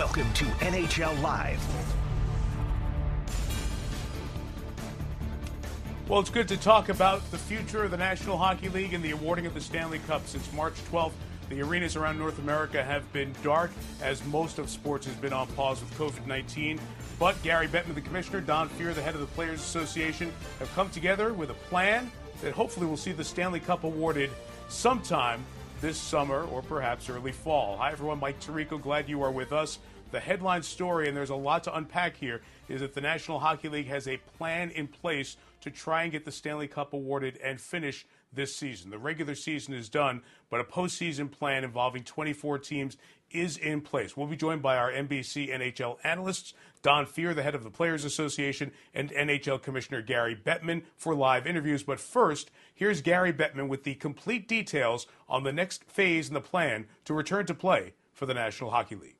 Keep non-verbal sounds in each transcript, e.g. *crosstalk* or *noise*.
Welcome to NHL Live. Well, it's good to talk about the future of the National Hockey League and the awarding of the Stanley Cup. Since March 12th, the arenas around North America have been dark as most of sports has been on pause with COVID 19. But Gary Bettman, the commissioner, Don Fehr, the head of the Players Association, have come together with a plan that hopefully will see the Stanley Cup awarded sometime this summer or perhaps early fall. Hi, everyone. Mike Tirico, glad you are with us. The headline story, and there's a lot to unpack here, is that the National Hockey League has a plan in place to try and get the Stanley Cup awarded and finish this season. The regular season is done, but a postseason plan involving 24 teams is in place. We'll be joined by our NBC NHL analysts, Don Fehr, the head of the Players Association, and NHL Commissioner Gary Bettman for live interviews. But first, here's Gary Bettman with the complete details on the next phase in the plan to return to play for the National Hockey League.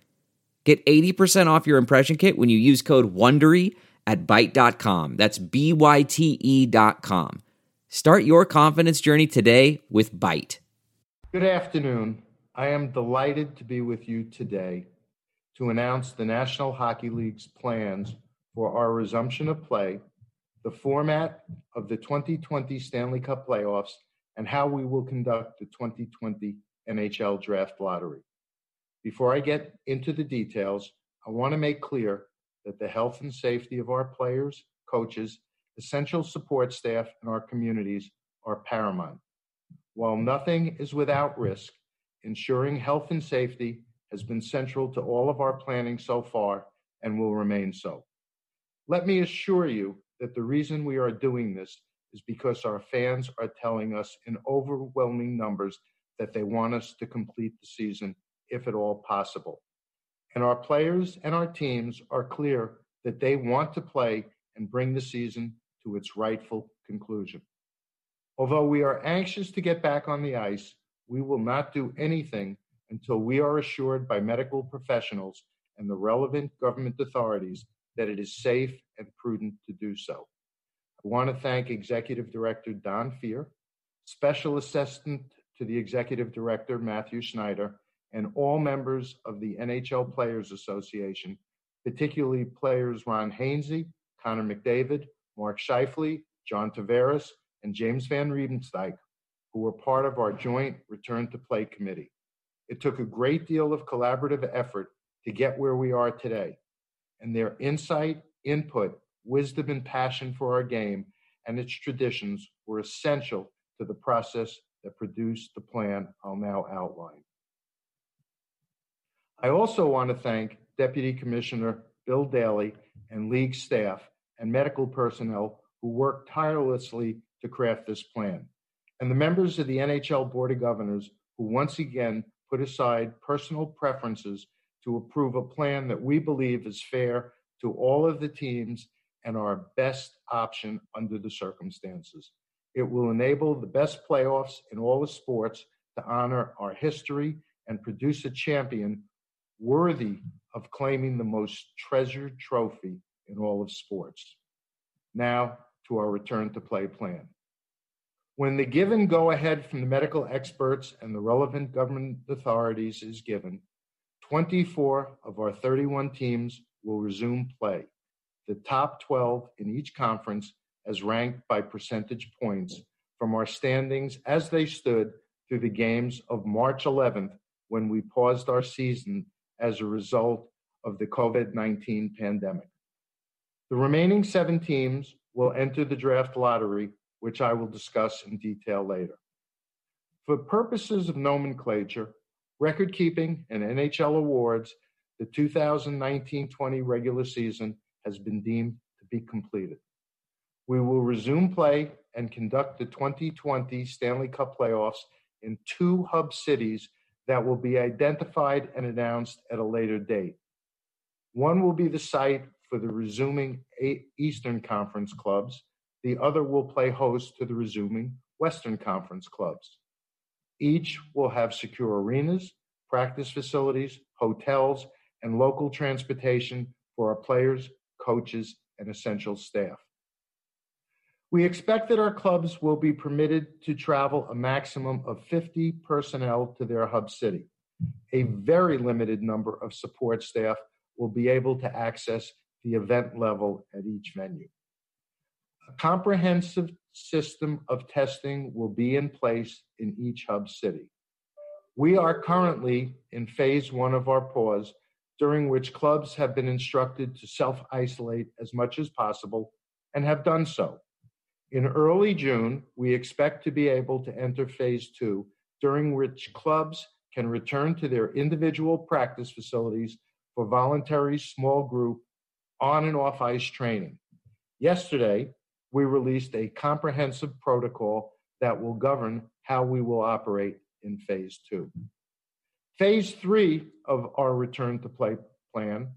Get 80% off your impression kit when you use code WONDERY at Byte.com. That's B-Y-T-E dot com. Start your confidence journey today with Byte. Good afternoon. I am delighted to be with you today to announce the National Hockey League's plans for our resumption of play, the format of the 2020 Stanley Cup playoffs, and how we will conduct the 2020 NHL Draft Lottery. Before I get into the details, I want to make clear that the health and safety of our players, coaches, essential support staff, and our communities are paramount. While nothing is without risk, ensuring health and safety has been central to all of our planning so far and will remain so. Let me assure you that the reason we are doing this is because our fans are telling us in overwhelming numbers that they want us to complete the season if at all possible. And our players and our teams are clear that they want to play and bring the season to its rightful conclusion. Although we are anxious to get back on the ice, we will not do anything until we are assured by medical professionals and the relevant government authorities that it is safe and prudent to do so. I want to thank Executive Director Don Fehr, Special Assistant to the Executive Director Mathieu Schneider, and all members of the NHL Players Association, particularly players Ron Hainsey, Connor McDavid, Mark Scheifele, John Tavares, and James Van Riemsdyk, who were part of our joint Return to Play committee. It took a great deal of collaborative effort to get where we are today, and their insight, input, wisdom, and passion for our game and its traditions were essential to the process that produced the plan I'll now outline. I also want to thank Deputy Commissioner Bill Daly and league staff and medical personnel who worked tirelessly to craft this plan, and the members of the NHL Board of Governors who once again put aside personal preferences to approve a plan that we believe is fair to all of the teams and our best option under the circumstances. It will enable the best playoffs in all the sports to honor our history and produce a champion worthy of claiming the most treasured trophy in all of sports. Now to our return to play plan. When the given go ahead from the medical experts and the relevant government authorities is given, 24 of our 31 teams will resume play. The top 12 in each conference as ranked by percentage points from our standings as they stood through the games of March 11th when we paused our season as a result of the COVID 19 pandemic. The remaining seven teams will enter the draft lottery, which I will discuss in detail later. For purposes of nomenclature, record keeping, and NHL awards, the 2019 20 regular season has been deemed to be completed. We will resume play and conduct the 2020 Stanley Cup playoffs in two hub cities that will be identified and announced at a later date. One will be the site for the resuming Eastern Conference clubs. The other will play host to the resuming Western Conference clubs. Each will have secure arenas, practice facilities, hotels, and local transportation for our players, coaches, and essential staff. We expect that our clubs will be permitted to travel a maximum of 50 personnel to their hub city. A very limited number of support staff will be able to access the event level at each venue. A comprehensive system of testing will be in place in each hub city. We are currently in phase one of our pause, during which clubs have been instructed to self isolate as much as possible and have done so. In early June, we expect to be able to enter phase two, during which clubs can return to their individual practice facilities for voluntary small group on and off ice training. Yesterday, we released a comprehensive protocol that will govern how we will operate in phase two. Phase three of our return to play plan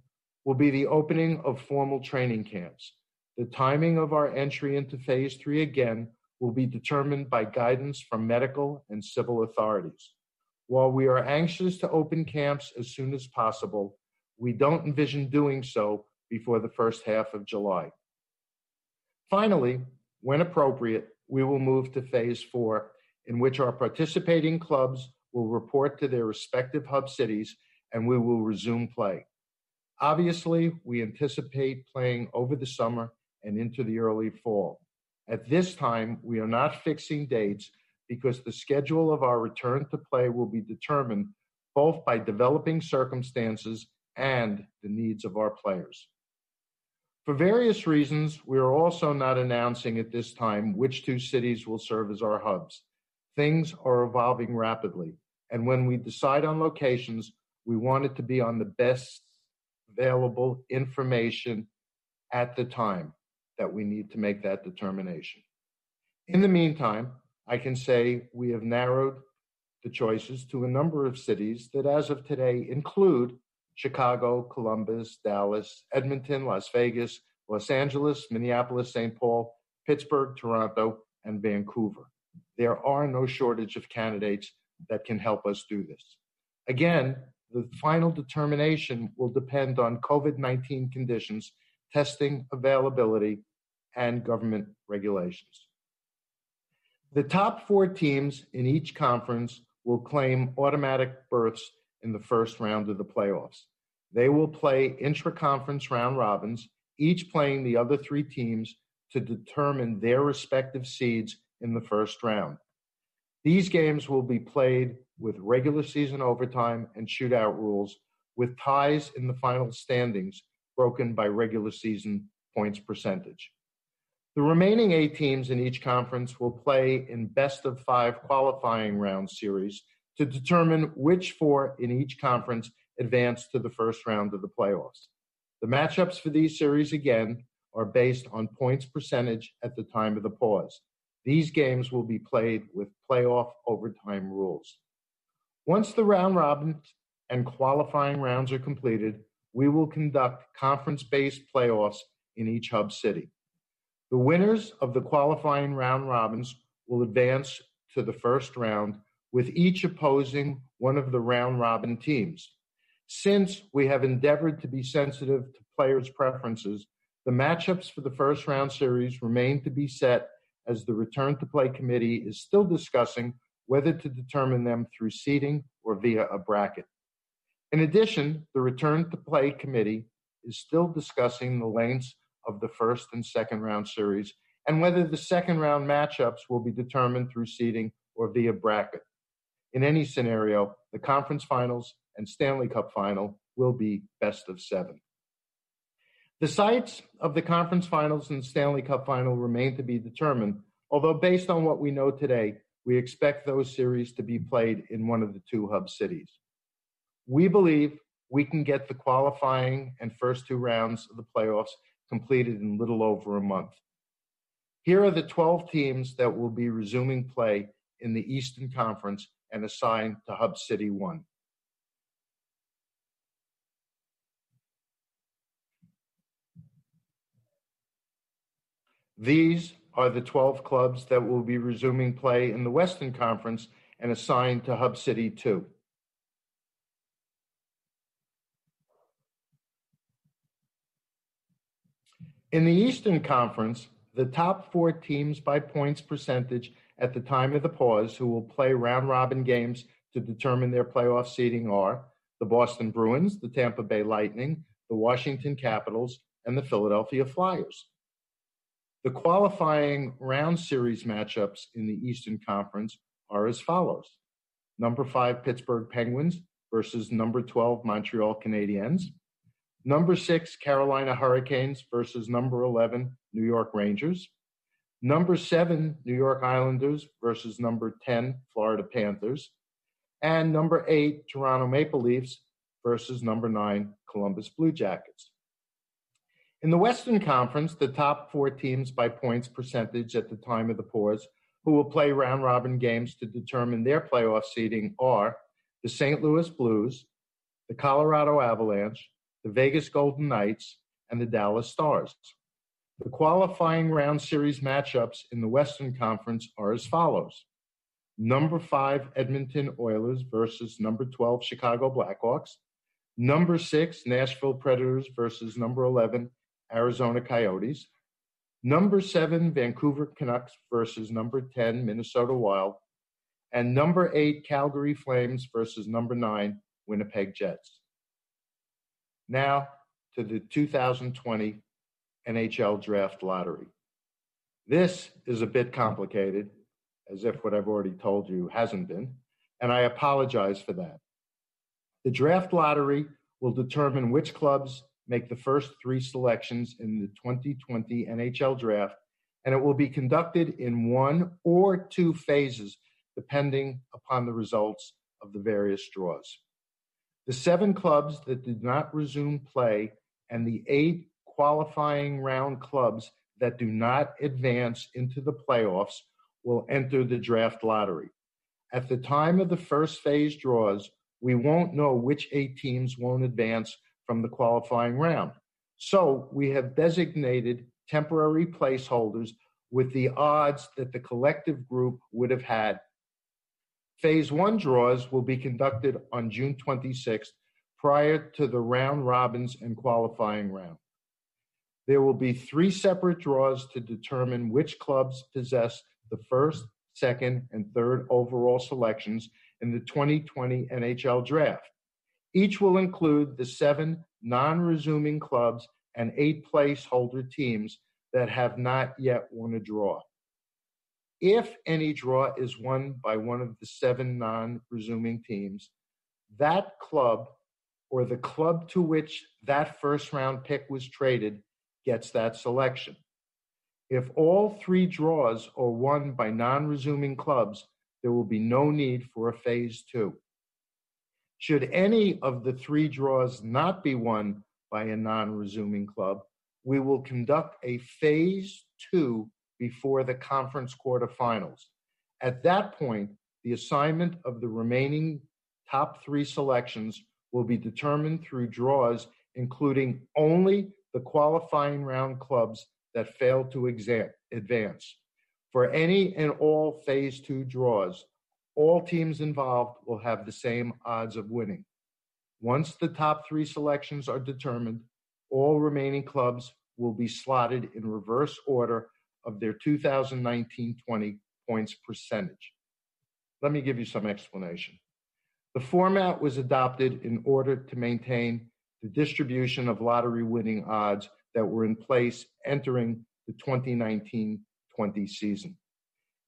will be the opening of formal training camps. The timing of our entry into phase three again will be determined by guidance from medical and civil authorities. While we are anxious to open camps as soon as possible, we don't envision doing so before the first half of July. Finally, when appropriate, we will move to phase four, in which our participating clubs will report to their respective hub cities and we will resume play. Obviously, we anticipate playing over the summer and into the early fall. At this time, we are not fixing dates because the schedule of our return to play will be determined both by developing circumstances and the needs of our players. For various reasons, we are also not announcing at this time which two cities will serve as our hubs. Things are evolving rapidly, and when we decide on locations, we want it to be on the best available information at the time that we need to make that determination. In the meantime, I can say we have narrowed the choices to a number of cities that, as of today, include Chicago, Columbus, Dallas, Edmonton, Las Vegas, Los Angeles, Minneapolis, St. Paul, Pittsburgh, Toronto, and Vancouver. There are no shortage of candidates that can help us do this. Again, the final determination will depend on COVID 19 conditions, testing availability, and government regulations. The top four teams in each conference will claim automatic berths in the first round of the playoffs. They will play intra conference round robins, each playing the other three teams to determine their respective seeds in the first round. These games will be played with regular season overtime and shootout rules, with ties in the final standings broken by regular season points percentage. The remaining eight teams in each conference will play in best of five qualifying round series to determine which four in each conference advance to the first round of the playoffs. The matchups for these series, again, are based on points percentage at the time of the pause. These games will be played with playoff overtime rules. Once the round robin and qualifying rounds are completed, we will conduct conference based playoffs in each hub city. The winners of the qualifying round robins will advance to the first round, with each opposing one of the round robin teams. Since we have endeavored to be sensitive to players' preferences, the matchups for the first round series remain to be set as the return to play committee is still discussing whether to determine them through seeding or via a bracket. In addition, the return to play committee is still discussing the lengths of the first and second round series, and whether the second round matchups will be determined through seeding or via bracket. In any scenario, the conference finals and Stanley Cup final will be best of seven. The sites of the conference finals and Stanley Cup final remain to be determined, although based on what we know today, we expect those series to be played in one of the two hub cities. We believe we can get the qualifying and first two rounds of the playoffs completed in little over a month. Here are the 12 teams that will be resuming play in the Eastern Conference and assigned to Hub City 1. These are the 12 clubs that will be resuming play in the Western Conference and assigned to Hub City 2. In the Eastern Conference, the top four teams by points percentage at the time of the pause who will play round robin games to determine their playoff seeding are the Boston Bruins, the Tampa Bay Lightning, the Washington Capitals, and the Philadelphia Flyers. The qualifying round series matchups in the Eastern Conference are as follows number five Pittsburgh Penguins versus number 12 Montreal Canadiens, Number six, Carolina Hurricanes versus number 11, New York Rangers. Number seven, New York Islanders versus number 10, Florida Panthers. And number eight, Toronto Maple Leafs versus number nine, Columbus Blue Jackets. In the Western Conference, the top four teams by points percentage at the time of the pause who will play round robin games to determine their playoff seeding are the St. Louis Blues, the Colorado Avalanche, the Vegas Golden Knights, and the Dallas Stars. The qualifying round series matchups in the Western Conference are as follows number five Edmonton Oilers versus number 12 Chicago Blackhawks, number six Nashville Predators versus number 11 Arizona Coyotes, number seven Vancouver Canucks versus number 10 Minnesota Wild, and number eight Calgary Flames versus number nine Winnipeg Jets. Now to the 2020 NHL Draft Lottery. This is a bit complicated, as if what I've already told you hasn't been, and I apologize for that. The draft lottery will determine which clubs make the first three selections in the 2020 NHL draft, and it will be conducted in one or two phases, depending upon the results of the various draws. The seven clubs that did not resume play and the eight qualifying round clubs that do not advance into the playoffs will enter the draft lottery. At the time of the first phase draws, we won't know which eight teams won't advance from the qualifying round. So we have designated temporary placeholders with the odds that the collective group would have had Phase one draws will be conducted on June 26th prior to the round robins and qualifying round. There will be three separate draws to determine which clubs possess the first, second, and third overall selections in the 2020 NHL draft. Each will include the seven non resuming clubs and eight placeholder teams that have not yet won a draw. If any draw is won by one of the seven non resuming teams, that club or the club to which that first round pick was traded gets that selection. If all three draws are won by non resuming clubs, there will be no need for a phase two. Should any of the three draws not be won by a non resuming club, we will conduct a phase two before the conference quarterfinals. At that point, the assignment of the remaining top three selections will be determined through draws, including only the qualifying round clubs that failed to exam- advance. For any and all phase two draws, all teams involved will have the same odds of winning. Once the top three selections are determined, all remaining clubs will be slotted in reverse order of their 2019 20 points percentage. Let me give you some explanation. The format was adopted in order to maintain the distribution of lottery winning odds that were in place entering the 2019 20 season.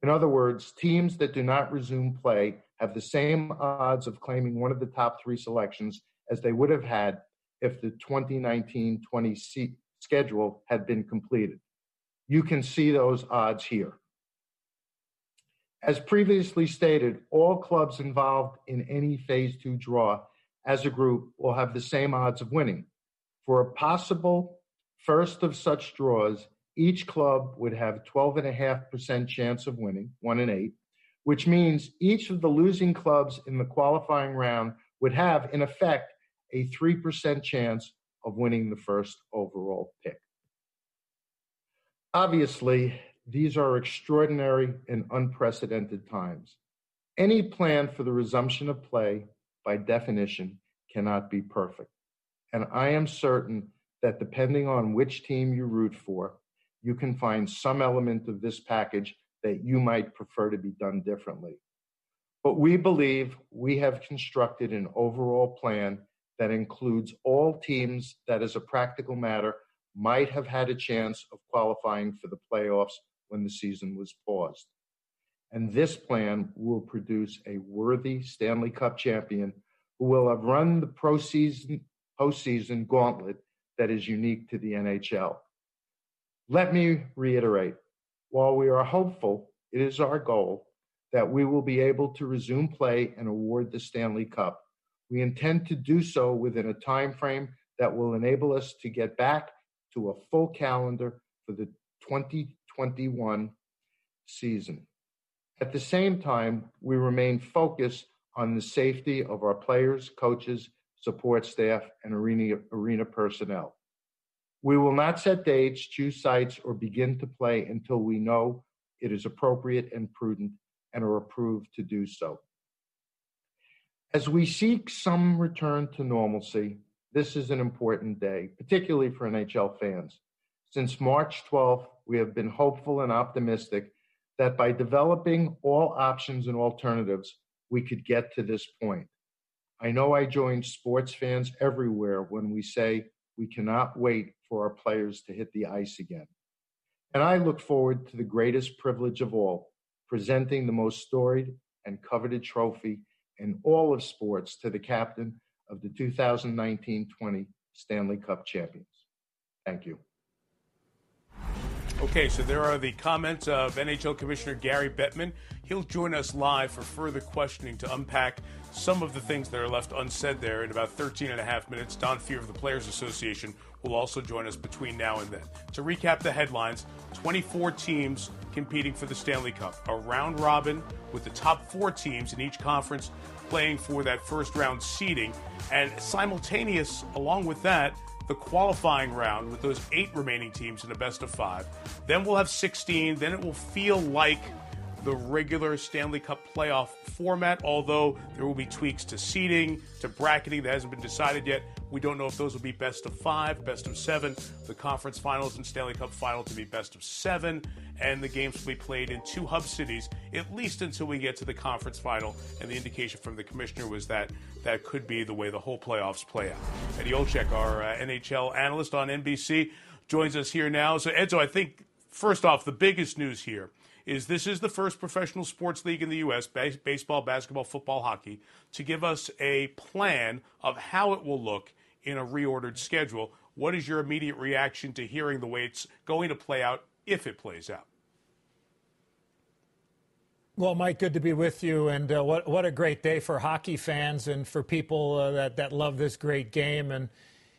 In other words, teams that do not resume play have the same odds of claiming one of the top three selections as they would have had if the 2019 20 schedule had been completed. You can see those odds here. As previously stated, all clubs involved in any phase two draw as a group will have the same odds of winning. For a possible first of such draws, each club would have 12.5% chance of winning, one in eight, which means each of the losing clubs in the qualifying round would have, in effect, a 3% chance of winning the first overall pick. Obviously, these are extraordinary and unprecedented times. Any plan for the resumption of play, by definition, cannot be perfect. And I am certain that depending on which team you root for, you can find some element of this package that you might prefer to be done differently. But we believe we have constructed an overall plan that includes all teams that, as a practical matter, might have had a chance of qualifying for the playoffs when the season was paused. And this plan will produce a worthy Stanley Cup champion who will have run the postseason, postseason gauntlet that is unique to the NHL. Let me reiterate while we are hopeful, it is our goal that we will be able to resume play and award the Stanley Cup. We intend to do so within a time frame that will enable us to get back to a full calendar for the 2021 season. At the same time, we remain focused on the safety of our players, coaches, support staff, and arena, arena personnel. We will not set dates, choose sites, or begin to play until we know it is appropriate and prudent and are approved to do so. As we seek some return to normalcy, this is an important day, particularly for NHL fans. Since March 12th, we have been hopeful and optimistic that by developing all options and alternatives, we could get to this point. I know I join sports fans everywhere when we say we cannot wait for our players to hit the ice again. And I look forward to the greatest privilege of all, presenting the most storied and coveted trophy in all of sports to the captain of the 2019 20 Stanley Cup champions. Thank you. Okay, so there are the comments of NHL Commissioner Gary Bettman. He'll join us live for further questioning to unpack some of the things that are left unsaid there in about 13 and a half minutes. Don Fehr of the Players Association will also join us between now and then. To recap the headlines 24 teams competing for the Stanley Cup, a round robin with the top four teams in each conference playing for that first round seeding, and simultaneous, along with that, the qualifying round with those eight remaining teams in a best of five. Then we'll have 16. Then it will feel like the regular Stanley Cup playoff format, although there will be tweaks to seeding, to bracketing that hasn't been decided yet. We don't know if those will be best of five, best of seven, the conference finals and Stanley Cup final to be best of seven, and the games will be played in two hub cities, at least until we get to the conference final. And the indication from the commissioner was that that could be the way the whole playoffs play out. Eddie Olczyk, our uh, NHL analyst on NBC, joins us here now. So, Edzo, I think first off, the biggest news here is this is the first professional sports league in the U.S., base, baseball, basketball, football, hockey, to give us a plan of how it will look in a reordered schedule. What is your immediate reaction to hearing the way it's going to play out if it plays out? Well, Mike, good to be with you, and uh, what what a great day for hockey fans and for people uh, that that love this great game. And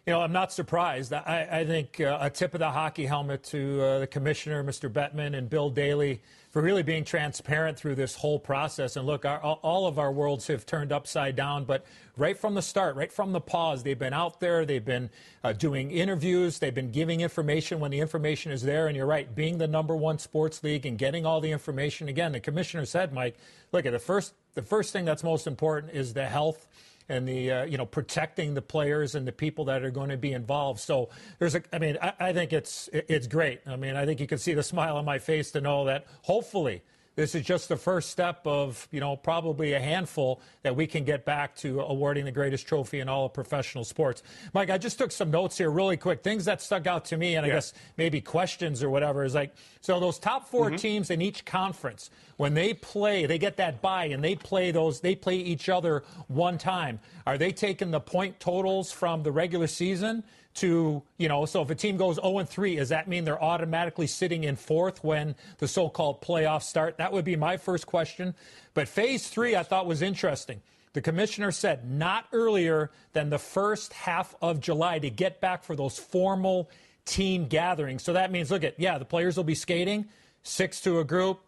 you know, I'm not surprised. I, I think uh, a tip of the hockey helmet to uh, the commissioner, Mr. Bettman, and Bill Daly for really being transparent through this whole process. And look, our, all of our worlds have turned upside down, but right from the start, right from the pause, they've been out there, they've been uh, doing interviews, they've been giving information when the information is there. And you're right, being the number one sports league and getting all the information. Again, the commissioner said, Mike, look at the first the first thing that's most important is the health and the uh, you know protecting the players and the people that are going to be involved. So there's a, I mean, I, I think it's it's great. I mean, I think you can see the smile on my face to know that hopefully this is just the first step of, you know, probably a handful that we can get back to awarding the greatest trophy in all of professional sports. Mike, I just took some notes here really quick. Things that stuck out to me, and I guess maybe questions or whatever, is like, so those top 4 mm-hmm. teams in each conference, when they play, they get that bye and they play those, they play each other one time. Are they taking the point totals from the regular season to, you know, so if a team goes 0 and 3, does that mean they're automatically sitting in fourth when the so called playoffs start? That would be my first question. But phase three, I thought was interesting. The commissioner said not earlier than the first half of July to get back for those formal team gatherings. So that means, look at, yeah, the players will be skating, six to a group,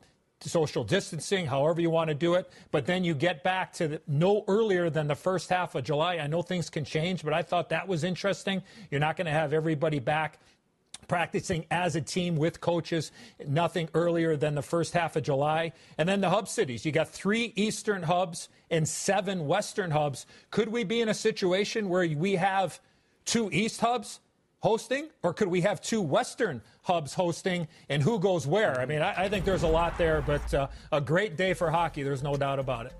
social distancing, however you want to do it. But then you get back to the, no earlier than the first half of July. I know things can change, but I thought that was interesting. You're not going to have everybody back practicing as a team with coaches, nothing earlier than the first half of July. And then the hub cities. You got three Eastern hubs and seven Western hubs. Could we be in a situation where we have two East hubs? Hosting, or could we have two Western hubs hosting, and who goes where? I mean, I, I think there's a lot there, but uh, a great day for hockey. There's no doubt about it.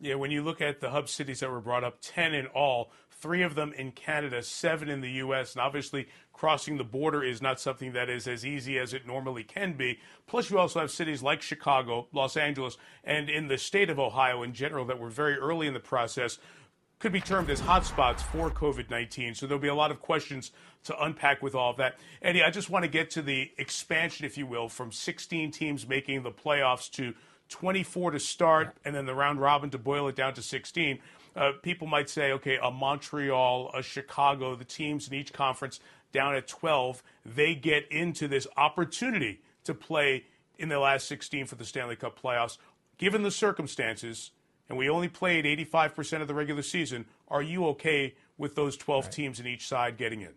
Yeah, when you look at the hub cities that were brought up, 10 in all, three of them in Canada, seven in the U.S. And obviously, crossing the border is not something that is as easy as it normally can be. Plus, you also have cities like Chicago, Los Angeles, and in the state of Ohio in general that were very early in the process could be termed as hotspots for COVID 19. So there'll be a lot of questions to unpack with all of that. Eddie, I just want to get to the expansion, if you will, from 16 teams making the playoffs to 24 to start, and then the round robin to boil it down to 16 uh, people might say, okay, a Montreal, a Chicago, the teams in each conference down at 12, they get into this opportunity to play in the last 16 for the Stanley Cup playoffs. Given the circumstances, and we only played 85% of the regular season, are you okay with those 12 right. teams in each side getting in?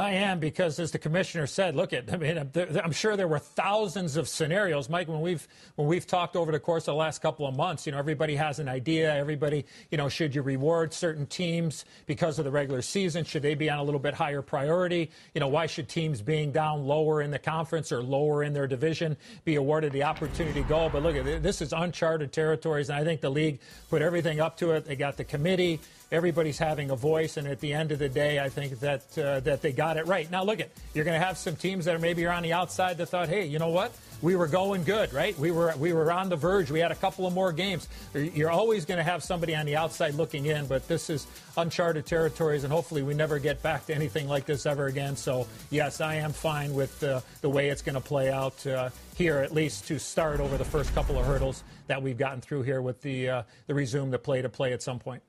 I am because, as the commissioner said, look at. I mean, I'm sure there were thousands of scenarios, Mike. When we've when we've talked over the course of the last couple of months, you know, everybody has an idea. Everybody, you know, should you reward certain teams because of the regular season? Should they be on a little bit higher priority? You know, why should teams being down lower in the conference or lower in their division be awarded the opportunity to go? But look at this is uncharted territories, and I think the league put everything up to it. They got the committee everybody's having a voice, and at the end of the day, I think that uh, that they got it right. Now, look at you're going to have some teams that are maybe are on the outside that thought, hey, you know what? We were going good, right? We were we were on the verge. We had a couple of more games. You're always going to have somebody on the outside looking in, but this is uncharted territories, and hopefully we never get back to anything like this ever again. So, yes, I am fine with uh, the way it's going to play out uh, here, at least to start over the first couple of hurdles that we've gotten through here with the uh, the resume the play to play at some point.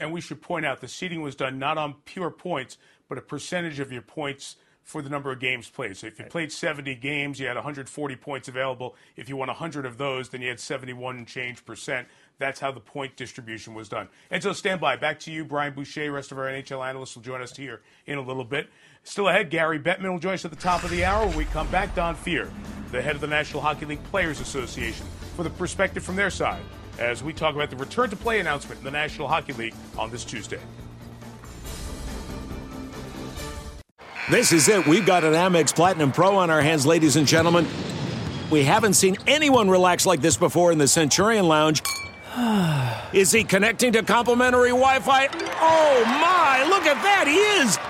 And we should point out the seeding was done not on pure points, but a percentage of your points for the number of games played. So if you played 70 games, you had 140 points available. If you won 100 of those, then you had 71 and change percent. That's how the point distribution was done. And so stand by. Back to you, Brian Boucher. Rest of our NHL analysts will join us here in a little bit. Still ahead, Gary Bettman will join us at the top of the hour. When we come back, Don Fehr, the head of the National Hockey League Players Association, for the perspective from their side as we talk about the return to play announcement in the National Hockey League on this Tuesday. This is it. We've got an Amex Platinum Pro on our hands, ladies and gentlemen. We haven't seen anyone relax like this before in the Centurion Lounge. *sighs* Is he connecting to complimentary Wi Fi? Oh my, look at that, he is!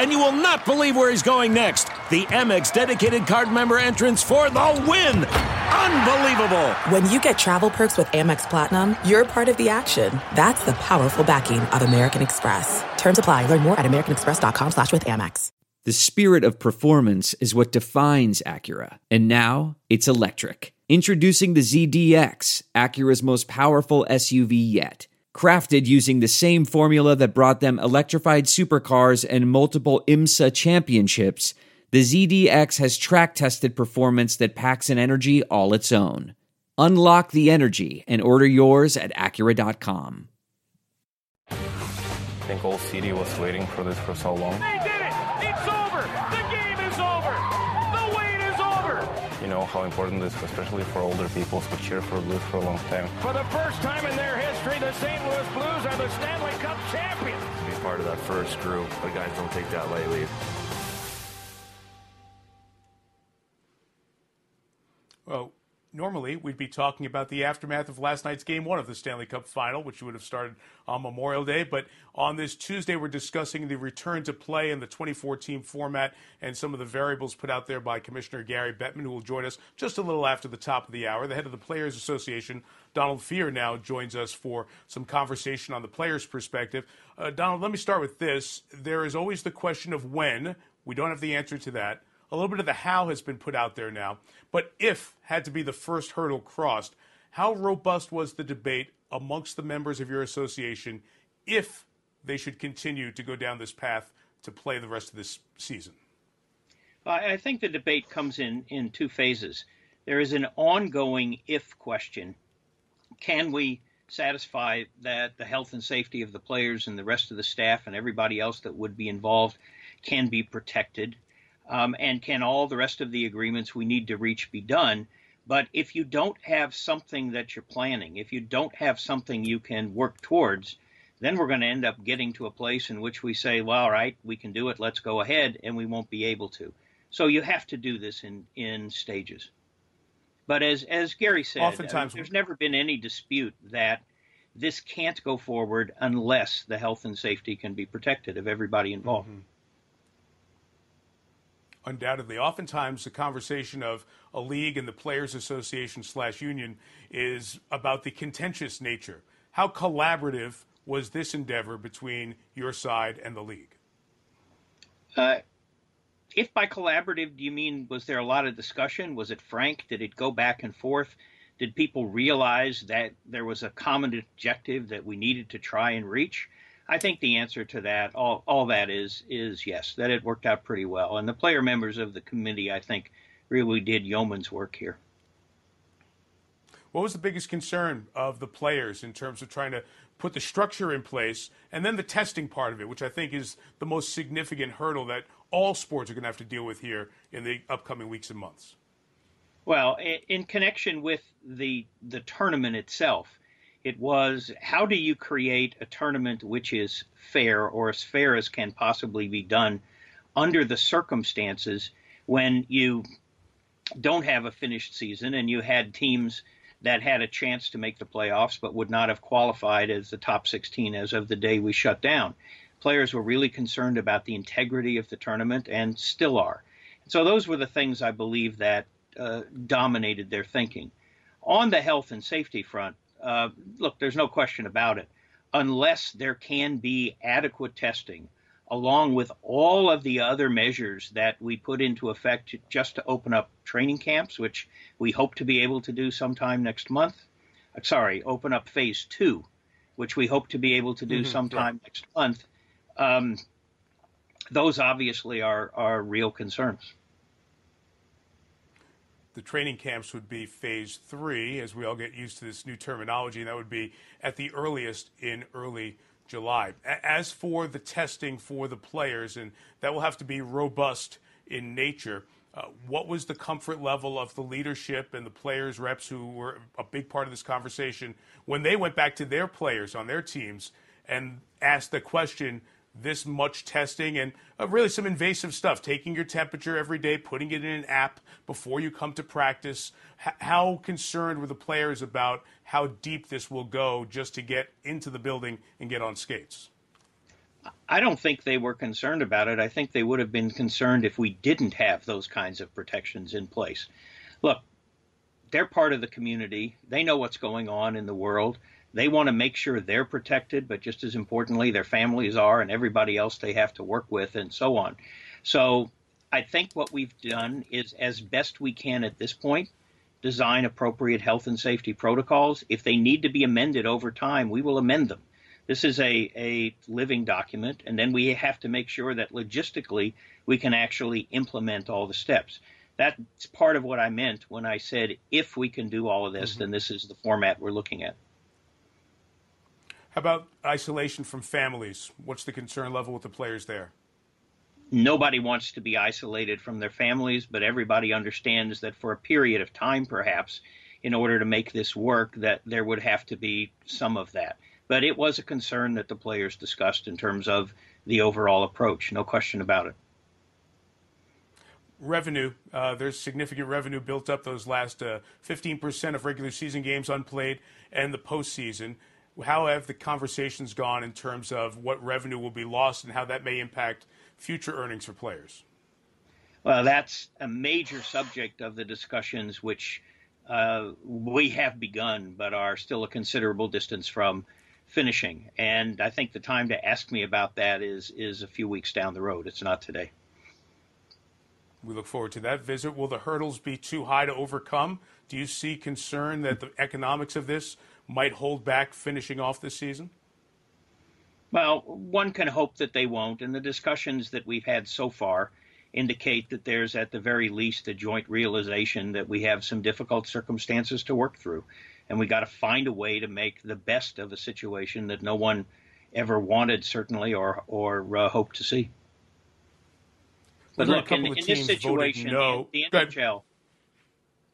And you will not believe where he's going next. The Amex dedicated card member entrance for the win! Unbelievable. When you get travel perks with Amex Platinum, you're part of the action. That's the powerful backing of American Express. Terms apply. Learn more at americanexpress.com slash with Amex. The spirit of performance is what defines Acura. And now it's electric. Introducing the ZDX, Acura's most powerful SUV yet. Crafted using the same formula that brought them electrified supercars and multiple IMSA championships – the ZDX has track tested performance that packs an energy all its own. Unlock the energy and order yours at Acura.com. I think all city was waiting for this for so long. Know how important this is, especially for older people who cheer for Blues for a long time. For the first time in their history, the St. Louis Blues are the Stanley Cup champions. Be part of that first group, but guys don't take that lightly. Well, normally we'd be talking about the aftermath of last night's game one of the Stanley Cup final, which would have started on Memorial Day. But on this Tuesday, we're discussing the return to play in the 2014 format and some of the variables put out there by Commissioner Gary Bettman, who will join us just a little after the top of the hour. The head of the Players Association, Donald Fehr, now joins us for some conversation on the players' perspective. Uh, Donald, let me start with this. There is always the question of when. We don't have the answer to that. A little bit of the how has been put out there now, but if had to be the first hurdle crossed, how robust was the debate amongst the members of your association if they should continue to go down this path to play the rest of this season? I think the debate comes in, in two phases. There is an ongoing if question. Can we satisfy that the health and safety of the players and the rest of the staff and everybody else that would be involved can be protected? Um, and can all the rest of the agreements we need to reach be done? But if you don't have something that you're planning, if you don't have something you can work towards, then we're going to end up getting to a place in which we say, well, all right, we can do it, let's go ahead, and we won't be able to. So you have to do this in, in stages. But as, as Gary said, Oftentimes, I mean, there's never been any dispute that this can't go forward unless the health and safety can be protected of everybody involved. Mm-hmm. Undoubtedly. Oftentimes, the conversation of a league and the Players Association slash union is about the contentious nature. How collaborative was this endeavor between your side and the league? Uh, if by collaborative do you mean was there a lot of discussion? Was it frank? Did it go back and forth? Did people realize that there was a common objective that we needed to try and reach? I think the answer to that, all, all that is, is yes, that it worked out pretty well. And the player members of the committee, I think, really did yeoman's work here. What was the biggest concern of the players in terms of trying to put the structure in place and then the testing part of it, which I think is the most significant hurdle that all sports are going to have to deal with here in the upcoming weeks and months? Well, in connection with the the tournament itself, it was how do you create a tournament which is fair or as fair as can possibly be done under the circumstances when you don't have a finished season and you had teams that had a chance to make the playoffs but would not have qualified as the top 16 as of the day we shut down. Players were really concerned about the integrity of the tournament and still are. So those were the things I believe that uh, dominated their thinking. On the health and safety front, uh, look, there's no question about it. Unless there can be adequate testing, along with all of the other measures that we put into effect just to open up training camps, which we hope to be able to do sometime next month. Uh, sorry, open up phase two, which we hope to be able to do mm-hmm, sometime yeah. next month. Um, those obviously are, are real concerns the training camps would be phase three as we all get used to this new terminology, and that would be at the earliest in early July. As for the testing for the players, and that will have to be robust in nature. Uh, what was the comfort level of the leadership and the players, reps who were a big part of this conversation when they went back to their players on their teams and asked the question, this much testing and uh, really some invasive stuff, taking your temperature every day, putting it in an app before you come to practice. H- how concerned were the players about how deep this will go just to get into the building and get on skates? I don't think they were concerned about it. I think they would have been concerned if we didn't have those kinds of protections in place. Look, they're part of the community. They know what's going on in the world. They want to make sure they're protected, but just as importantly, their families are and everybody else they have to work with and so on. So I think what we've done is, as best we can at this point, design appropriate health and safety protocols. If they need to be amended over time, we will amend them. This is a, a living document, and then we have to make sure that logistically we can actually implement all the steps. That's part of what I meant when I said if we can do all of this, mm-hmm. then this is the format we're looking at. How about isolation from families? What's the concern level with the players there? Nobody wants to be isolated from their families, but everybody understands that for a period of time, perhaps, in order to make this work, that there would have to be some of that. But it was a concern that the players discussed in terms of the overall approach, no question about it. Revenue, uh, there's significant revenue built up those last uh, 15% of regular season games unplayed and the postseason how have the conversations gone in terms of what revenue will be lost and how that may impact future earnings for players? Well, that's a major subject of the discussions, which uh, we have begun, but are still a considerable distance from finishing. And I think the time to ask me about that is is a few weeks down the road. It's not today. We look forward to that visit. Will the hurdles be too high to overcome? Do you see concern that the economics of this might hold back finishing off this season? Well, one can hope that they won't, and the discussions that we've had so far indicate that there's at the very least a joint realization that we have some difficult circumstances to work through. and we got to find a way to make the best of a situation that no one ever wanted, certainly, or or uh, hoped to see. But look, in, in this situation, no. the, the NHL.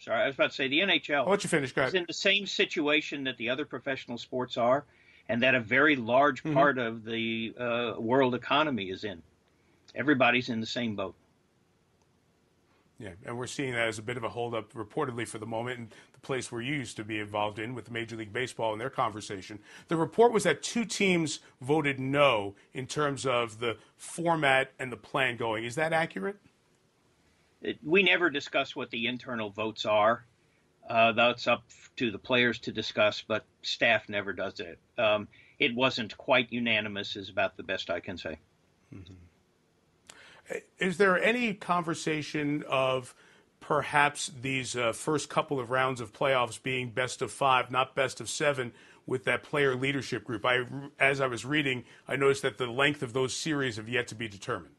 Sorry, I was about to say the NHL. I'll let you finish. Ahead. Is in the same situation that the other professional sports are, and that a very large Mm-hmm. part of the uh, world economy is in. Everybody's in the same boat. Yeah, and we're seeing that as a bit of a holdup, reportedly for the moment, and the place where you used to be involved in with Major League Baseball and their conversation. The report was that two teams voted no in terms of the format and the plan going. Is that accurate? It, we never discuss what the internal votes are. Uh, that's up to the players to discuss, but staff never does it. Um, it wasn't quite unanimous, is about the best I can say. Is there any conversation of perhaps these uh, first couple of rounds of playoffs being best of five, not best of seven, with that player leadership group? I, as I was reading, I noticed that the length of those series have yet to be determined.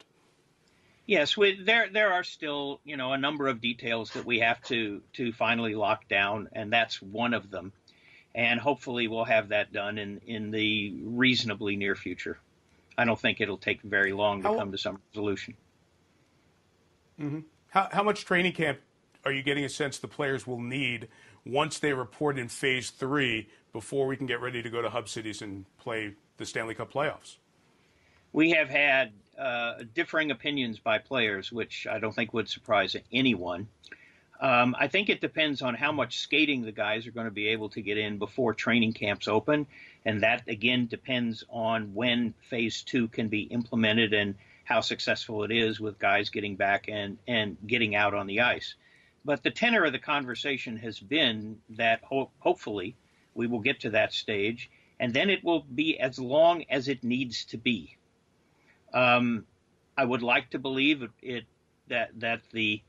Yes, we, there there are still you know a number of details that we have to to finally lock down, and that's one of them. And hopefully, we'll have that done in in the reasonably near future. I don't think it'll take very long to How- come to some resolution. Mm-hmm. How, how much training camp are you getting a sense the players will need once they report in phase three before we can get ready to go to hub cities and play the Stanley Cup playoffs? We have had uh, differing opinions by players, which I don't think would surprise anyone. Um, I think it depends on how much skating the guys are going to be able to get in before training camps open, and that again depends on when phase two can be implemented and how successful it is with guys getting back and and getting out on the ice. But the tenor of the conversation has been that ho- hopefully we will get to that stage, and then it will be as long as it needs to be. Um, I would like to believe it, it that that the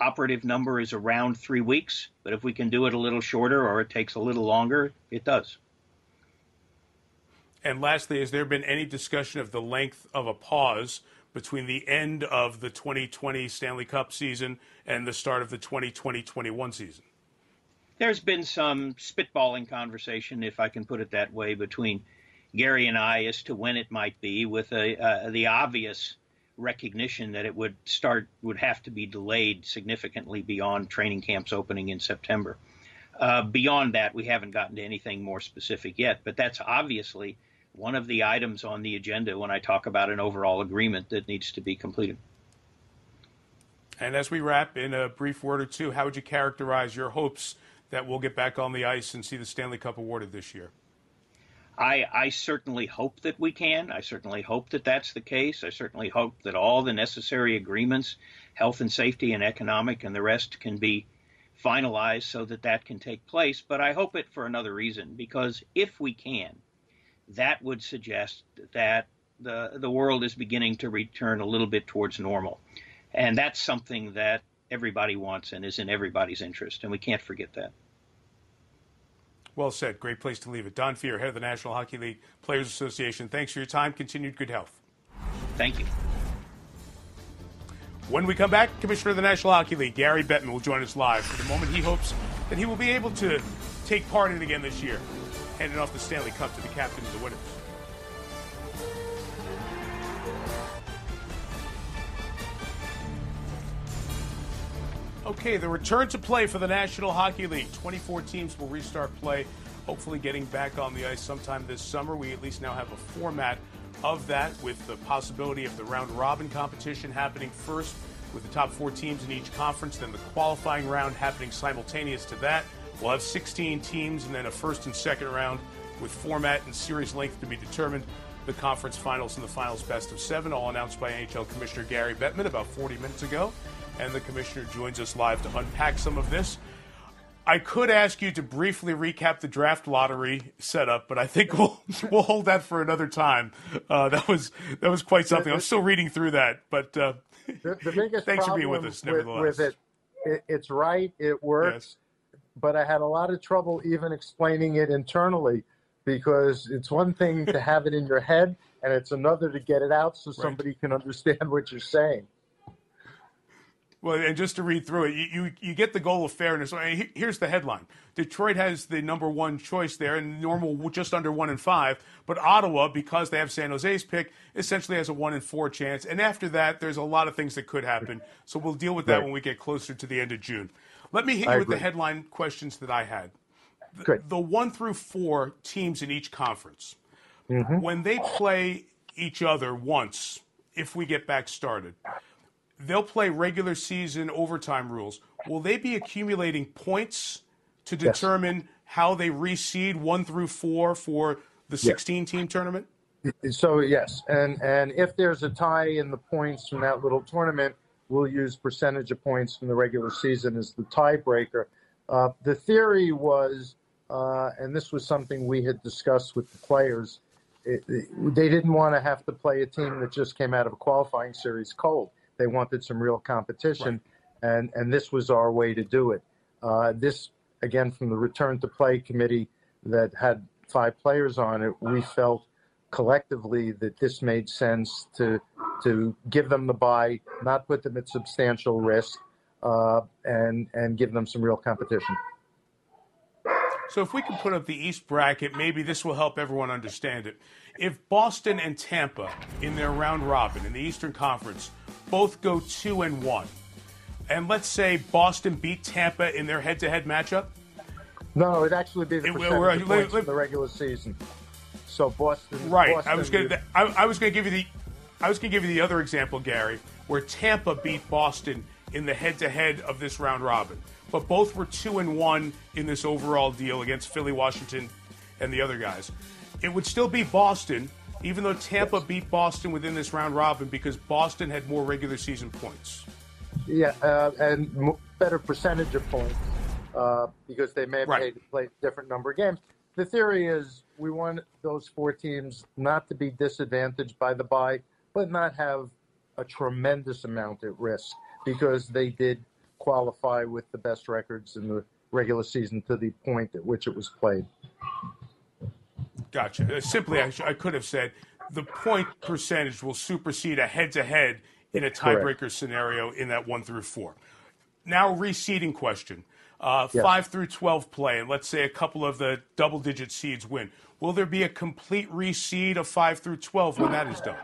operative number is around three weeks, but if we can do it a little shorter or it takes a little longer, it does. And lastly, has there been any discussion of the length of a pause between the end of the 2020 Stanley Cup season and the start of the 2020-21 season? There's been some spitballing conversation, if I can put it that way, between Gary and I as to when it might be, with a, uh, the obvious recognition that it would start would have to be delayed significantly beyond training camps opening in September. Uh, beyond that, we haven't gotten to anything more specific yet, but that's obviously one of the items on the agenda when I talk about an overall agreement that needs to be completed. And as we wrap, in a brief word or two, how would you characterize your hopes that we'll get back on the ice and see the Stanley Cup awarded this year? I, I certainly hope that we can. I certainly hope that that's the case. I certainly hope that all the necessary agreements, health and safety and economic and the rest can be finalized so that that can take place. But I hope it for another reason, because if we can, that would suggest that the, the world is beginning to return a little bit towards normal. And that's something that everybody wants and is in everybody's interest. And we can't forget that. Well said. Great place to leave it. Don Fehr, head of the National Hockey League Players Association. Thanks for your time. Continued good health. Thank you. When we come back, Commissioner of the National Hockey League, Gary Bettman, will join us live. For the moment, he hopes that he will be able to take part in it again this year, handing off the Stanley Cup to the captain of the winners. Okay, the return to play for the National Hockey League. 24 teams will restart play, hopefully getting back on the ice sometime this summer. We at least now have a format of that with the possibility of the round robin competition happening first with the top four teams in each conference, then the qualifying round happening simultaneous to that. We'll have 16 teams and then a first and second round with format and series length to be determined. The conference finals and the finals best of seven, all announced by NHL Commissioner Gary Bettman about 40 minutes ago. And the commissioner joins us live to unpack some of this. I could ask you to briefly recap the draft lottery setup, but I think we'll *laughs* we'll hold that for another time. Uh, that was that was quite something. I'm still reading through that, but uh, The, the biggest Thanks for being with us, nevertheless. with it, it, it's right, it works, but I had a lot of trouble even explaining it internally because it's one thing to have it in your head and it's another to get it out so *laughs* somebody can understand what you're saying. Well, and just to read through it, you, you, you get the goal of fairness. I mean, here's the headline Detroit has the number one choice there, and normal just under one in five. But Ottawa, because they have San Jose's pick, essentially has a one in four chance. And after that, there's a lot of things that could happen. So we'll deal with that right. when we get closer to the end of June. Let me hit you with the headline questions that I had. The, the one through four teams in each conference, mm-hmm. when they play each other once, if we get back started, they'll play regular season overtime rules. Will they be accumulating points to determine yes. how they reseed one through four for the 16 yes. team tournament? So yes, and and if there's a tie in the points from that little tournament, we'll use percentage of points from the regular season as the tiebreaker. Uh, the theory was, uh, and this was something we had discussed with the players. It, it, they didn't want to have to play a team that just came out of a qualifying series cold. They wanted some real competition, right. and and this was our way to do it. Uh, this again from the return to play committee that had five players on it. We felt collectively that this made sense to to give them the buy, not put them at substantial risk, uh, and and give them some real competition. So if we can put up the East bracket, maybe this will help everyone understand it. If Boston and Tampa in their round robin in the Eastern Conference both go two and one. And let's say Boston beat Tampa in their head-to-head matchup. No, it'd actually be the it, percentage of points in the regular season. So Boston. Right. Boston I was going to. I, I was going to give you the. I was going to give you the other example, Gary, where Tampa beat Boston in the head-to-head of this round robin, but both were two and one in this overall deal against Philly, Washington, and the other guys. It would still be Boston even though Tampa yes. beat Boston within this round robin because Boston had more regular season points. Yeah, uh, and better percentage of points uh, because they may have right. played a different number of games. The theory is we want those four teams not to be disadvantaged by the bye, but not have a tremendous amount at risk because they did qualify with the best records in the regular season to the point at which it was played. Gotcha. Uh, simply, I, sh- I, could have said the point percentage will supersede a head-to-head in a tiebreaker scenario in that one through four. Now, reseeding question: uh, yes. five through twelve play, and let's say a couple of the double-digit seeds win. Will there be a complete reseed of five through twelve when that is done?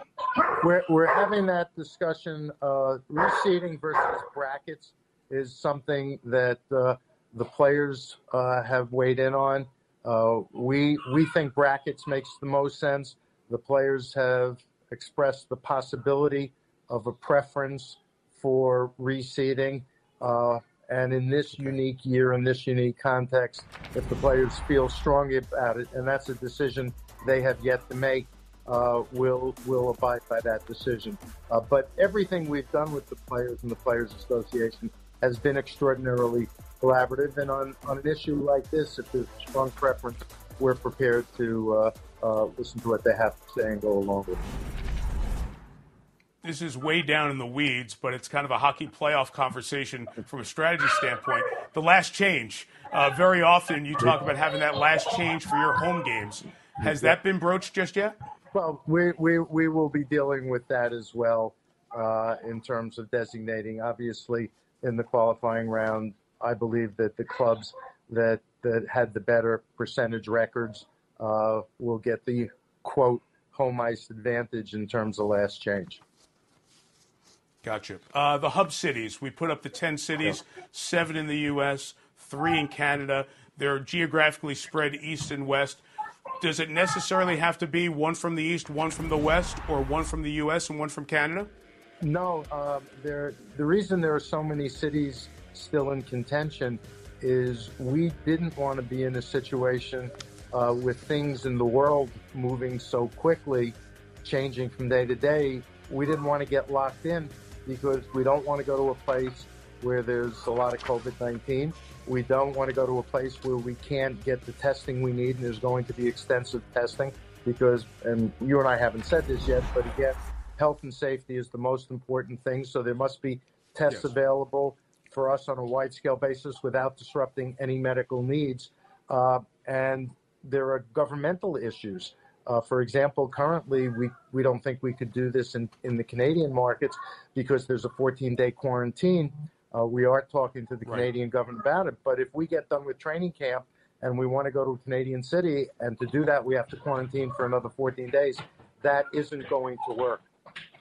We're we're having that discussion. Uh, reseeding versus brackets is something that uh, the players uh, have weighed in on. Uh, we we think brackets makes the most sense. The players have expressed the possibility of a preference for reseeding. Uh, and in this unique year, in this unique context, if the players feel strongly about it, and that's a decision they have yet to make, uh, we'll, we'll abide by that decision. Uh, but everything we've done with the players and the Players Association has been extraordinarily collaborative. And on, on an issue like this, if there's a strong preference, we're prepared to uh, uh, listen to what they have to say and go along with it. This is way down in the weeds, but it's kind of a hockey playoff conversation from a strategy standpoint. The last change. Uh, very often you talk about having that last change for your home games. Has that been broached just yet? Well, we, we, we will be dealing with that as well uh, in terms of designating. Obviously, in the qualifying round, I believe that the clubs that that had the better percentage records uh, will get the quote home ice advantage in terms of last change. Gotcha. Uh, the hub cities, we put up the 10 cities, seven in the U.S., three in Canada. They're geographically spread east and west. Does it necessarily have to be one from the east, one from the west, or one from the U.S. and one from Canada? No. Uh, there, the reason there are so many cities still in contention is we didn't want to be in a situation uh, with things in the world moving so quickly, changing from day to day. We didn't want to get locked in because we don't want to go to a place where there's a lot of COVID 19. We don't want to go to a place where we can't get the testing we need, and there's going to be extensive testing because, and you and I haven't said this yet, but again, health and safety is the most important thing. So there must be tests yes. available for us on a wide scale basis without disrupting any medical needs. Uh, and there are governmental issues. Uh, for example, currently we, we don't think we could do this in, in the Canadian markets because there's a 14 day quarantine. Uh, we are talking to the right. Canadian government about it. But if we get done with training camp and we want to go to a Canadian city, and to do that, we have to quarantine for another 14 days, that isn't going to work.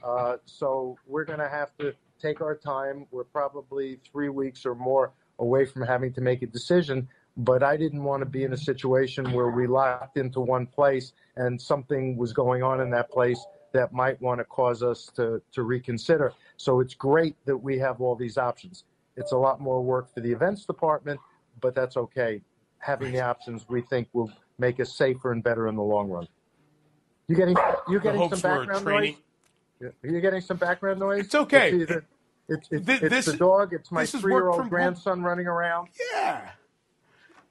Uh, so we're going to have to take our time. We're probably three weeks or more away from having to make a decision. But I didn't want to be in a situation where we locked into one place and something was going on in that place that might want to cause us to, to reconsider. So it's great that we have all these options. It's a lot more work for the events department, but that's okay. Having the options, we think, will make us safer and better in the long run. You getting you getting some background noise? Are you getting some background noise? It's okay. It's, either, it's, it's, this, it's the dog. It's my three-year-old grandson home. running around. Yeah.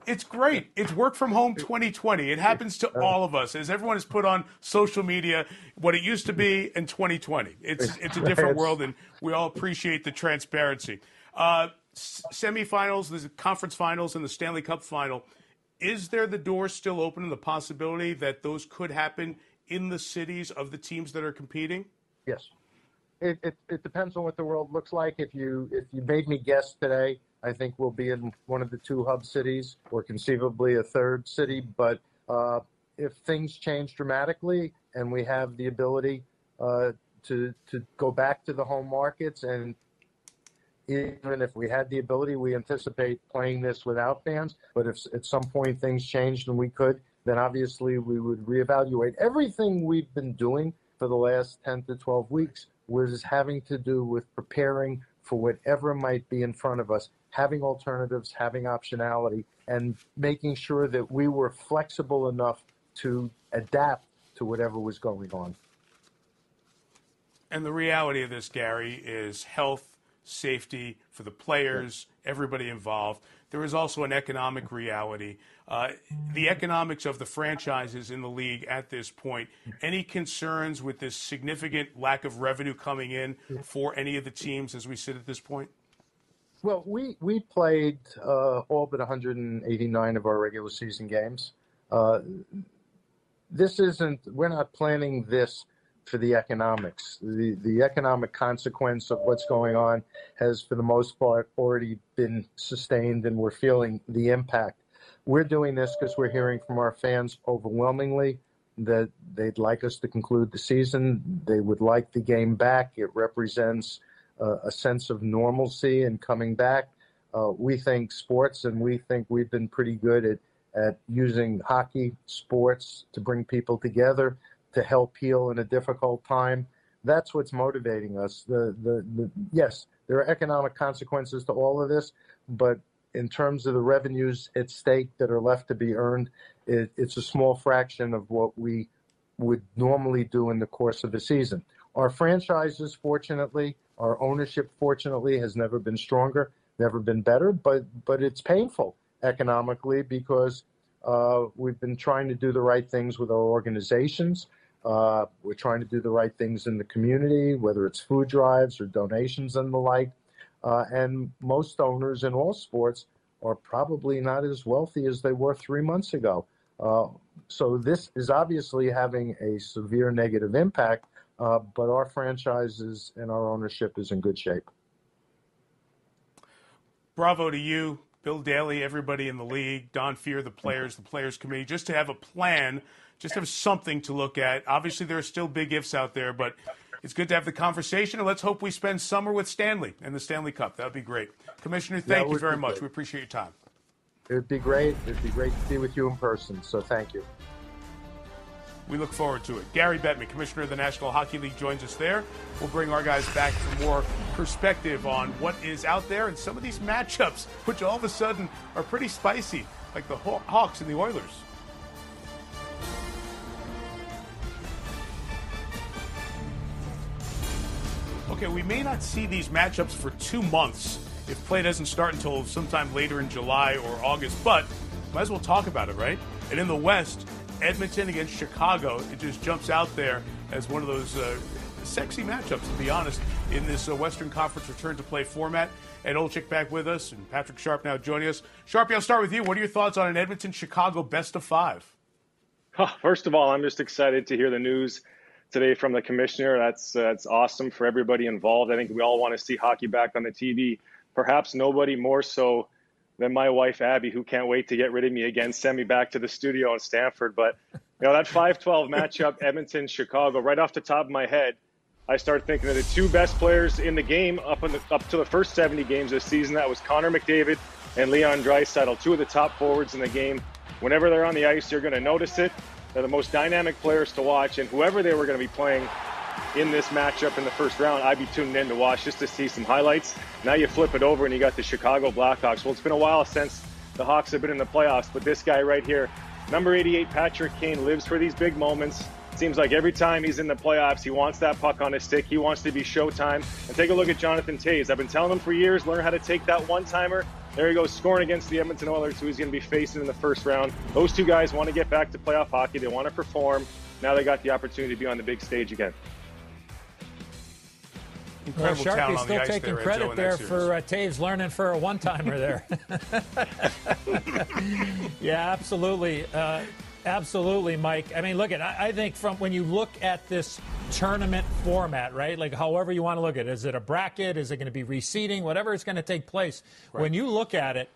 It's great. It's work from home 2020. It happens to all of us as everyone has put on social media what it used to be in 2020. It's it's a different world, and we all appreciate the transparency. Uh, semifinals, the conference finals, and the Stanley Cup final. Is there the door still open and the possibility that those could happen in the cities of the teams that are competing? Yes. It, it, it depends on what the world looks like. If you if you made me guess today, I think we'll be in one of the two hub cities or conceivably a third city. But uh, if things change dramatically and we have the ability uh, to to go back to the home markets and even if we had the ability, we anticipate playing this without fans. But if at some point things changed and we could, then obviously we would reevaluate. Everything we've been doing for the last 10 to 12 weeks was having to do with preparing for whatever might be in front of us, having alternatives, having optionality, and making sure that we were flexible enough to adapt to whatever was going on. And the reality of this, Gary, is health, safety for the players, everybody involved. There is also an economic reality. Uh, the economics of the franchises in the league at this point. Any concerns with this significant lack of revenue coming in for any of the teams as we sit at this point? Well, we we played uh, all but 189 of our regular season games. Uh, this isn't. We're not planning this for the economics. The the economic consequence of what's going on has, for the most part, already been sustained, and we're feeling the impact. We're doing this because we're hearing from our fans overwhelmingly that they'd like us to conclude the season. They would like the game back. It represents uh, a sense of normalcy and coming back. Uh, we think sports, and we think we've been pretty good at at using hockey, sports to bring people together to help heal in a difficult time. That's what's motivating us. The, the, the, yes, there are economic consequences to all of this, but in terms of the revenues at stake that are left to be earned, it, it's a small fraction of what we would normally do in the course of a season. Our franchises, fortunately, our ownership, fortunately, has never been stronger, never been better, but but it's painful economically because uh, we've been trying to do the right things with our organizations. Uh, we're trying to do the right things in the community, whether it's food drives or donations and the like. Uh, and most owners in all sports are probably not as wealthy as they were three months ago. Uh, so this is obviously having a severe negative impact, uh, but our franchises and our ownership is in good shape. Bravo to you, Bill Daly, everybody in the league, Don Fehr, the players, the players committee, just to have a plan just have something to look at. Obviously, there are still big ifs out there, but it's good to have the conversation. And let's hope we spend summer with Stanley and the Stanley Cup. That would be great. Commissioner, thank you very much. Great. We appreciate your time. It would be great. It would be great to be with you in person. So thank you. We look forward to it. Gary Bettman, Commissioner of the National Hockey League, joins us there. We'll bring our guys back for more perspective on what is out there and some of these matchups, which all of a sudden are pretty spicy, like the Hawks and the Oilers. Okay, we may not see these matchups for two months if play doesn't start until sometime later in July or August, but might as well talk about it, right? And in the West, Edmonton against Chicago, it just jumps out there as one of those uh, sexy matchups, to be honest, in this uh, Western Conference return to play format. Ed Olczyk back with us, and Patrick Sharp now joining us. Sharpie, I'll start with you. What are your thoughts on an Edmonton Chicago best of five? First of all, I'm just excited to hear the news today from the commissioner. That's uh, that's awesome for everybody involved. I think we all want to see hockey back on the TV. Perhaps nobody more so than my wife Abby, who can't wait to get rid of me again, send me back to the studio in Stamford. But you know that 5-12 matchup, *laughs* Edmonton Chicago, right off the top of my head, I start thinking of the two best players in the game up in the, up to the first 70 games this season. That was Connor McDavid and Leon Draisaitl, two of the top forwards in the game. Whenever they're on the ice, you're going to notice it. They're the most dynamic players to watch, and whoever they were going to be playing in this matchup in the first round, I'd be tuning in to watch just to see some highlights. Now you flip it over and you got the Chicago Blackhawks. Well, it's been a while since the Hawks have been in the playoffs, but this guy right here, number 88, Patrick Kane, lives for these big moments. Seems like every time he's in the playoffs, he wants that puck on his stick. He wants to be showtime. And take a look at Jonathan Toews. I've been telling him for years, learn how to take that one timer there he goes, scoring against the Edmonton Oilers, who he's going to be facing in the first round. Those two guys want to get back to playoff hockey. They want to perform. Now they got the opportunity to be on the big stage again. Incredible well, Sharpie's still taking there, credit there for uh, Toews learning for a one-timer there. *laughs* *laughs* yeah, absolutely. Uh, Absolutely, Mike. I mean, look at I, I think from when you look at this tournament format, right? Like however you want to look at it. Is it a bracket? Is it going to be reseeding? Whatever is going to take place. Right. When you look at it,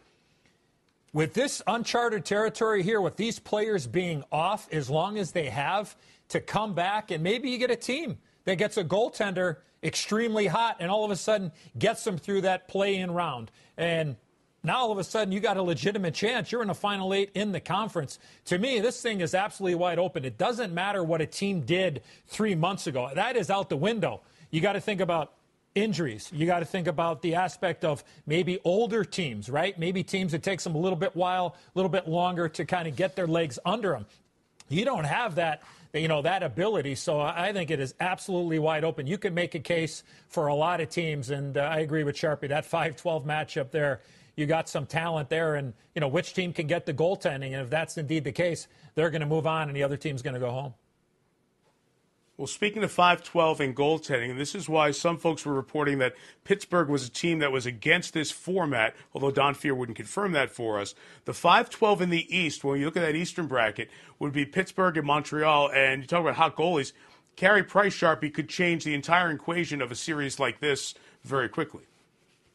with this uncharted territory here, with these players being off as long as they have to come back, and maybe you get a team that gets a goaltender extremely hot and all of a sudden gets them through that play in round. And now all of a sudden you got a legitimate chance. You're in a final eight in the conference. To me, this thing is absolutely wide open. It doesn't matter what a team did three months ago. That is out the window. You got to think about injuries. You got to think about the aspect of maybe older teams, right? Maybe teams that takes them a little bit while, a little bit longer to kind of get their legs under them. You don't have that you know that ability. So I think it is absolutely wide open. You can make a case for a lot of teams, and uh, I agree with Sharpie. That 5-12 matchup there you got some talent there, and you know which team can get the goaltending, and if that's indeed the case, they're going to move on, and the other team's going to go home. Well, speaking of 512 and goaltending, and this is why some folks were reporting that Pittsburgh was a team that was against this format, although Don Fehr wouldn't confirm that for us. The 512 in the East, when you look at that Eastern bracket, would be Pittsburgh and Montreal, and you talk about hot goalies. Carey Price Sharpie could change the entire equation of a series like this very quickly.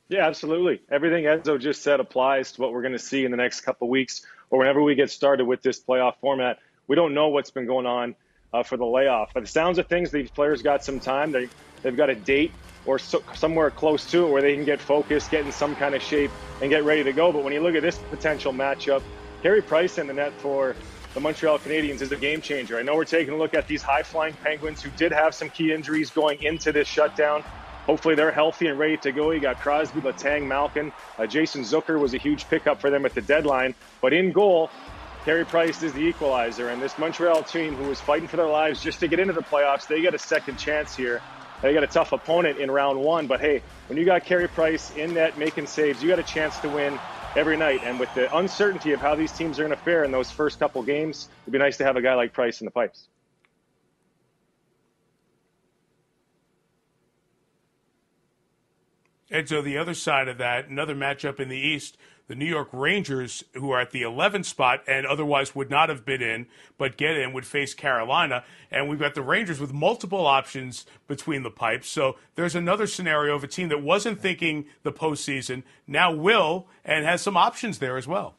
Yeah, absolutely. Everything Edzo just said applies to what we're going to see in the next couple weeks or whenever we get started with this playoff format. We don't know what's been going on uh, for the layoff. But the sounds of things, these players got some time. They, they've got a date or so, somewhere close to it where they can get focused, get in some kind of shape, and get ready to go. But when you look at this potential matchup, Carey Price in the net for the Montreal Canadiens is a game changer. I know we're taking a look at these high flying Penguins who did have some key injuries going into this shutdown. Hopefully they're healthy and ready to go. You got Crosby, Letang, Malkin. Uh, Jason Zucker was a huge pickup for them at the deadline. But in goal, Carey Price is the equalizer. And this Montreal team who was fighting for their lives just to get into the playoffs, they get a second chance here. They got a tough opponent in round one. But hey, when you got Carey Price in net making saves, you got a chance to win every night. And with the uncertainty of how these teams are going to fare in those first couple games, it'd be nice to have a guy like Price in the pipes. And so the other side of that, another matchup in the East, the New York Rangers, who are at the 11th spot and otherwise would not have been in, but get in, would face Carolina. And we've got the Rangers with multiple options between the pipes. So there's another scenario of a team that wasn't thinking the postseason, now will, and has some options there as well.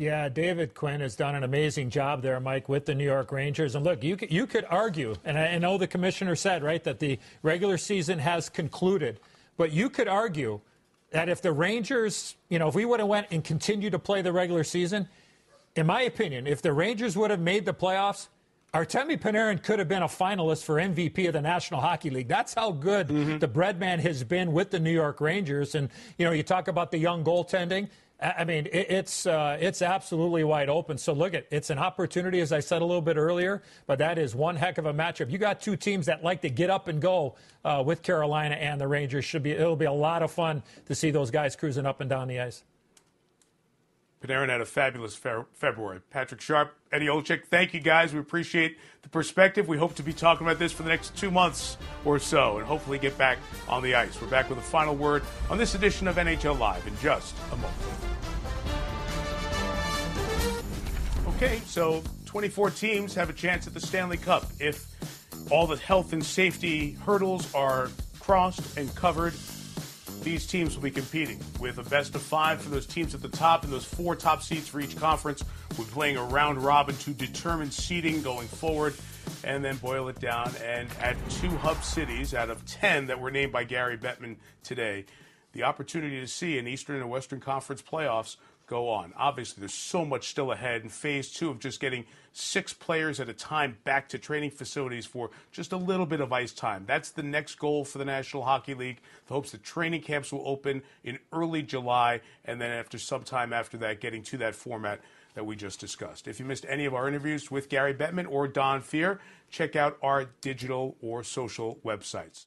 Yeah, David Quinn has done an amazing job there, Mike, with the New York Rangers. And look, you could, you could argue, and I know the commissioner said, right, that the regular season has concluded, but you could argue that if the Rangers, you know, if we would have went and continued to play the regular season, in my opinion, if the Rangers would have made the playoffs, Artemi Panarin could have been a finalist for MVP of the National Hockey League. That's how good mm-hmm. the breadman has been with the New York Rangers. And, you know, you talk about the young goaltending. I mean, it's uh, it's absolutely wide open. So look at it's an opportunity, as I said a little bit earlier. But that is one heck of a matchup. You got two teams that like to get up and go uh, with Carolina and the Rangers. Should be it'll be a lot of fun to see those guys cruising up and down the ice. Panarin had a fabulous fe- February. Patrick Sharp, Eddie Olczyk, thank you guys. We appreciate the perspective. We hope to be talking about this for the next two months or so and hopefully get back on the ice. We're back with a final word on this edition of NHL Live in just a moment. Okay, so 24 teams have a chance at the Stanley Cup if all the health and safety hurdles are crossed and covered. These teams will be competing with a best of five for those teams at the top and those four top seeds for each conference. We're playing a round robin to determine seeding going forward and then boil it down. And at two hub cities out of 10 that were named by Gary Bettman today, the opportunity to see an Eastern and Western Conference playoffs go on. Obviously, there's so much still ahead in phase two of just getting six players at a time back to training facilities for just a little bit of ice time. That's the next goal for the National Hockey League. The hopes that training camps will open in early July, and then after some time after that, getting to that format that we just discussed. If you missed any of our interviews with Gary Bettman or Don Fehr, check out our digital or social websites.